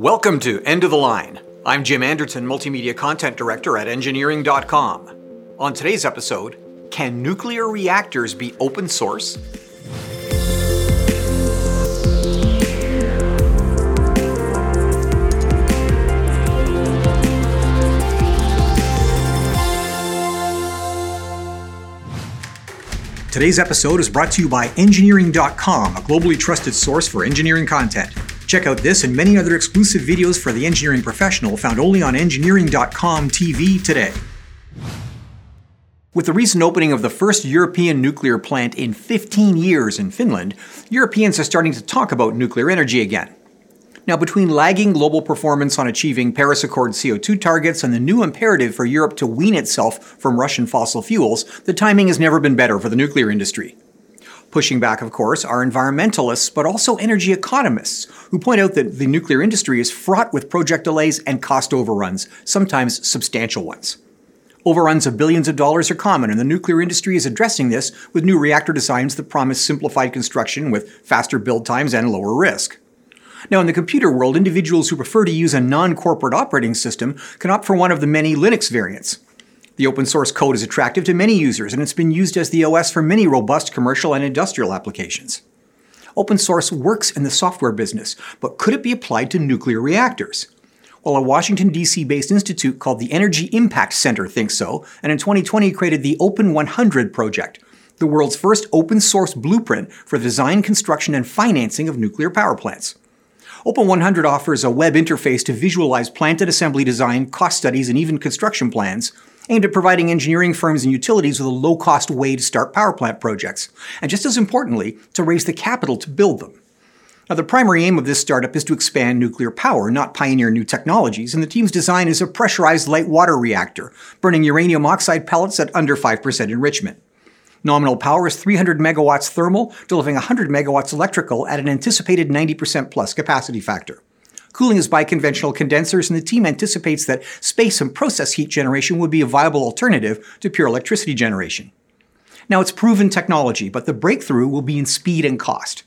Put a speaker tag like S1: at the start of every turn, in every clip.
S1: Welcome to End of the Line. I'm Jim Anderton, Multimedia Content Director at Engineering.com. On today's episode, can nuclear reactors be open source? Today's episode is brought to you by Engineering.com, a globally trusted source for engineering content. Check out this and many other exclusive videos for the engineering professional found only on Engineering.com TV today. With the recent opening of the first European nuclear plant in 15 years in Finland, Europeans are starting to talk about nuclear energy again. Now, between lagging global performance on achieving Paris Accord CO2 targets and the new imperative for Europe to wean itself from Russian fossil fuels, the timing has never been better for the nuclear industry. Pushing back, of course, are environmentalists, but also energy economists, who point out that the nuclear industry is fraught with project delays and cost overruns, sometimes substantial ones. Overruns of billions of dollars are common, and the nuclear industry is addressing this with new reactor designs that promise simplified construction with faster build times and lower risk. Now, in the computer world, individuals who prefer to use a non corporate operating system can opt for one of the many Linux variants. The open source code is attractive to many users, and it's been used as the OS for many robust commercial and industrial applications. Open source works in the software business, but could it be applied to nuclear reactors? Well, a Washington, D.C. based institute called the Energy Impact Center thinks so, and in 2020 created the Open 100 project, the world's first open source blueprint for the design, construction, and financing of nuclear power plants. Open 100 offers a web interface to visualize plant and assembly design, cost studies, and even construction plans, aimed at providing engineering firms and utilities with a low cost way to start power plant projects, and just as importantly, to raise the capital to build them. Now, the primary aim of this startup is to expand nuclear power, not pioneer new technologies, and the team's design is a pressurized light water reactor, burning uranium oxide pellets at under 5% enrichment. Nominal power is 300 megawatts thermal, delivering 100 megawatts electrical at an anticipated 90% plus capacity factor. Cooling is by conventional condensers, and the team anticipates that space and process heat generation would be a viable alternative to pure electricity generation. Now, it's proven technology, but the breakthrough will be in speed and cost.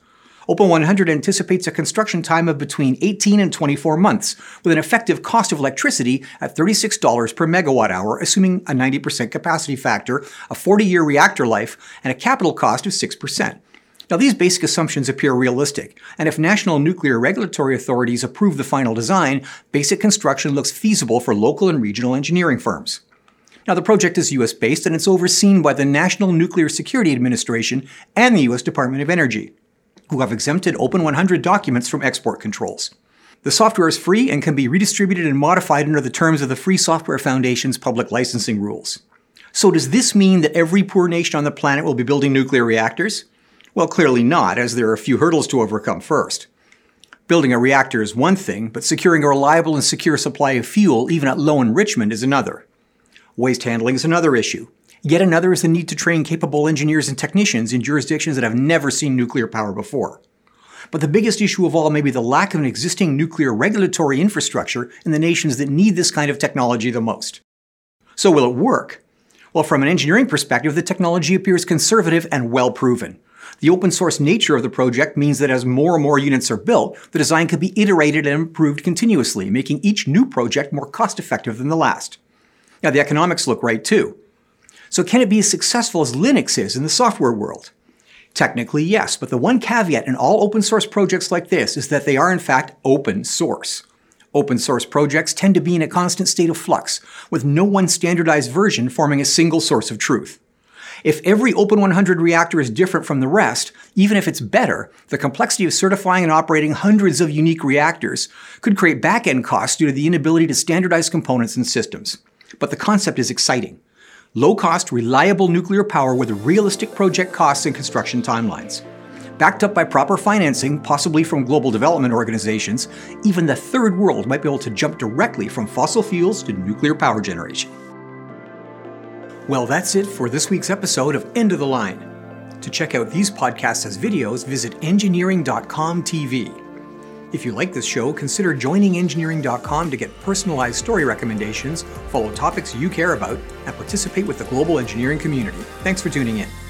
S1: Open 100 anticipates a construction time of between 18 and 24 months, with an effective cost of electricity at $36 per megawatt hour, assuming a 90% capacity factor, a 40 year reactor life, and a capital cost of 6%. Now, these basic assumptions appear realistic, and if national nuclear regulatory authorities approve the final design, basic construction looks feasible for local and regional engineering firms. Now, the project is US based and it's overseen by the National Nuclear Security Administration and the US Department of Energy who have exempted Open 100 documents from export controls. The software is free and can be redistributed and modified under the terms of the Free Software Foundation's public licensing rules. So, does this mean that every poor nation on the planet will be building nuclear reactors? Well, clearly not, as there are a few hurdles to overcome first. Building a reactor is one thing, but securing a reliable and secure supply of fuel, even at low enrichment, is another. Waste handling is another issue. Yet another is the need to train capable engineers and technicians in jurisdictions that have never seen nuclear power before. But the biggest issue of all may be the lack of an existing nuclear regulatory infrastructure in the nations that need this kind of technology the most. So, will it work? Well, from an engineering perspective, the technology appears conservative and well proven. The open source nature of the project means that as more and more units are built, the design can be iterated and improved continuously, making each new project more cost effective than the last. Now, the economics look right too. So can it be as successful as Linux is in the software world? Technically, yes, but the one caveat in all open source projects like this is that they are in fact open source. Open source projects tend to be in a constant state of flux, with no one standardized version forming a single source of truth. If every Open 100 reactor is different from the rest, even if it's better, the complexity of certifying and operating hundreds of unique reactors could create back end costs due to the inability to standardize components and systems. But the concept is exciting low cost, reliable nuclear power with realistic project costs and construction timelines. Backed up by proper financing, possibly from global development organizations, even the third world might be able to jump directly from fossil fuels to nuclear power generation. Well, that's it for this week's episode of End of the Line. To check out these podcasts as videos, visit engineering.com TV. If you like this show, consider joining engineering.com to get personalized story recommendations, follow topics you care about, and participate with the global engineering community. Thanks for tuning in.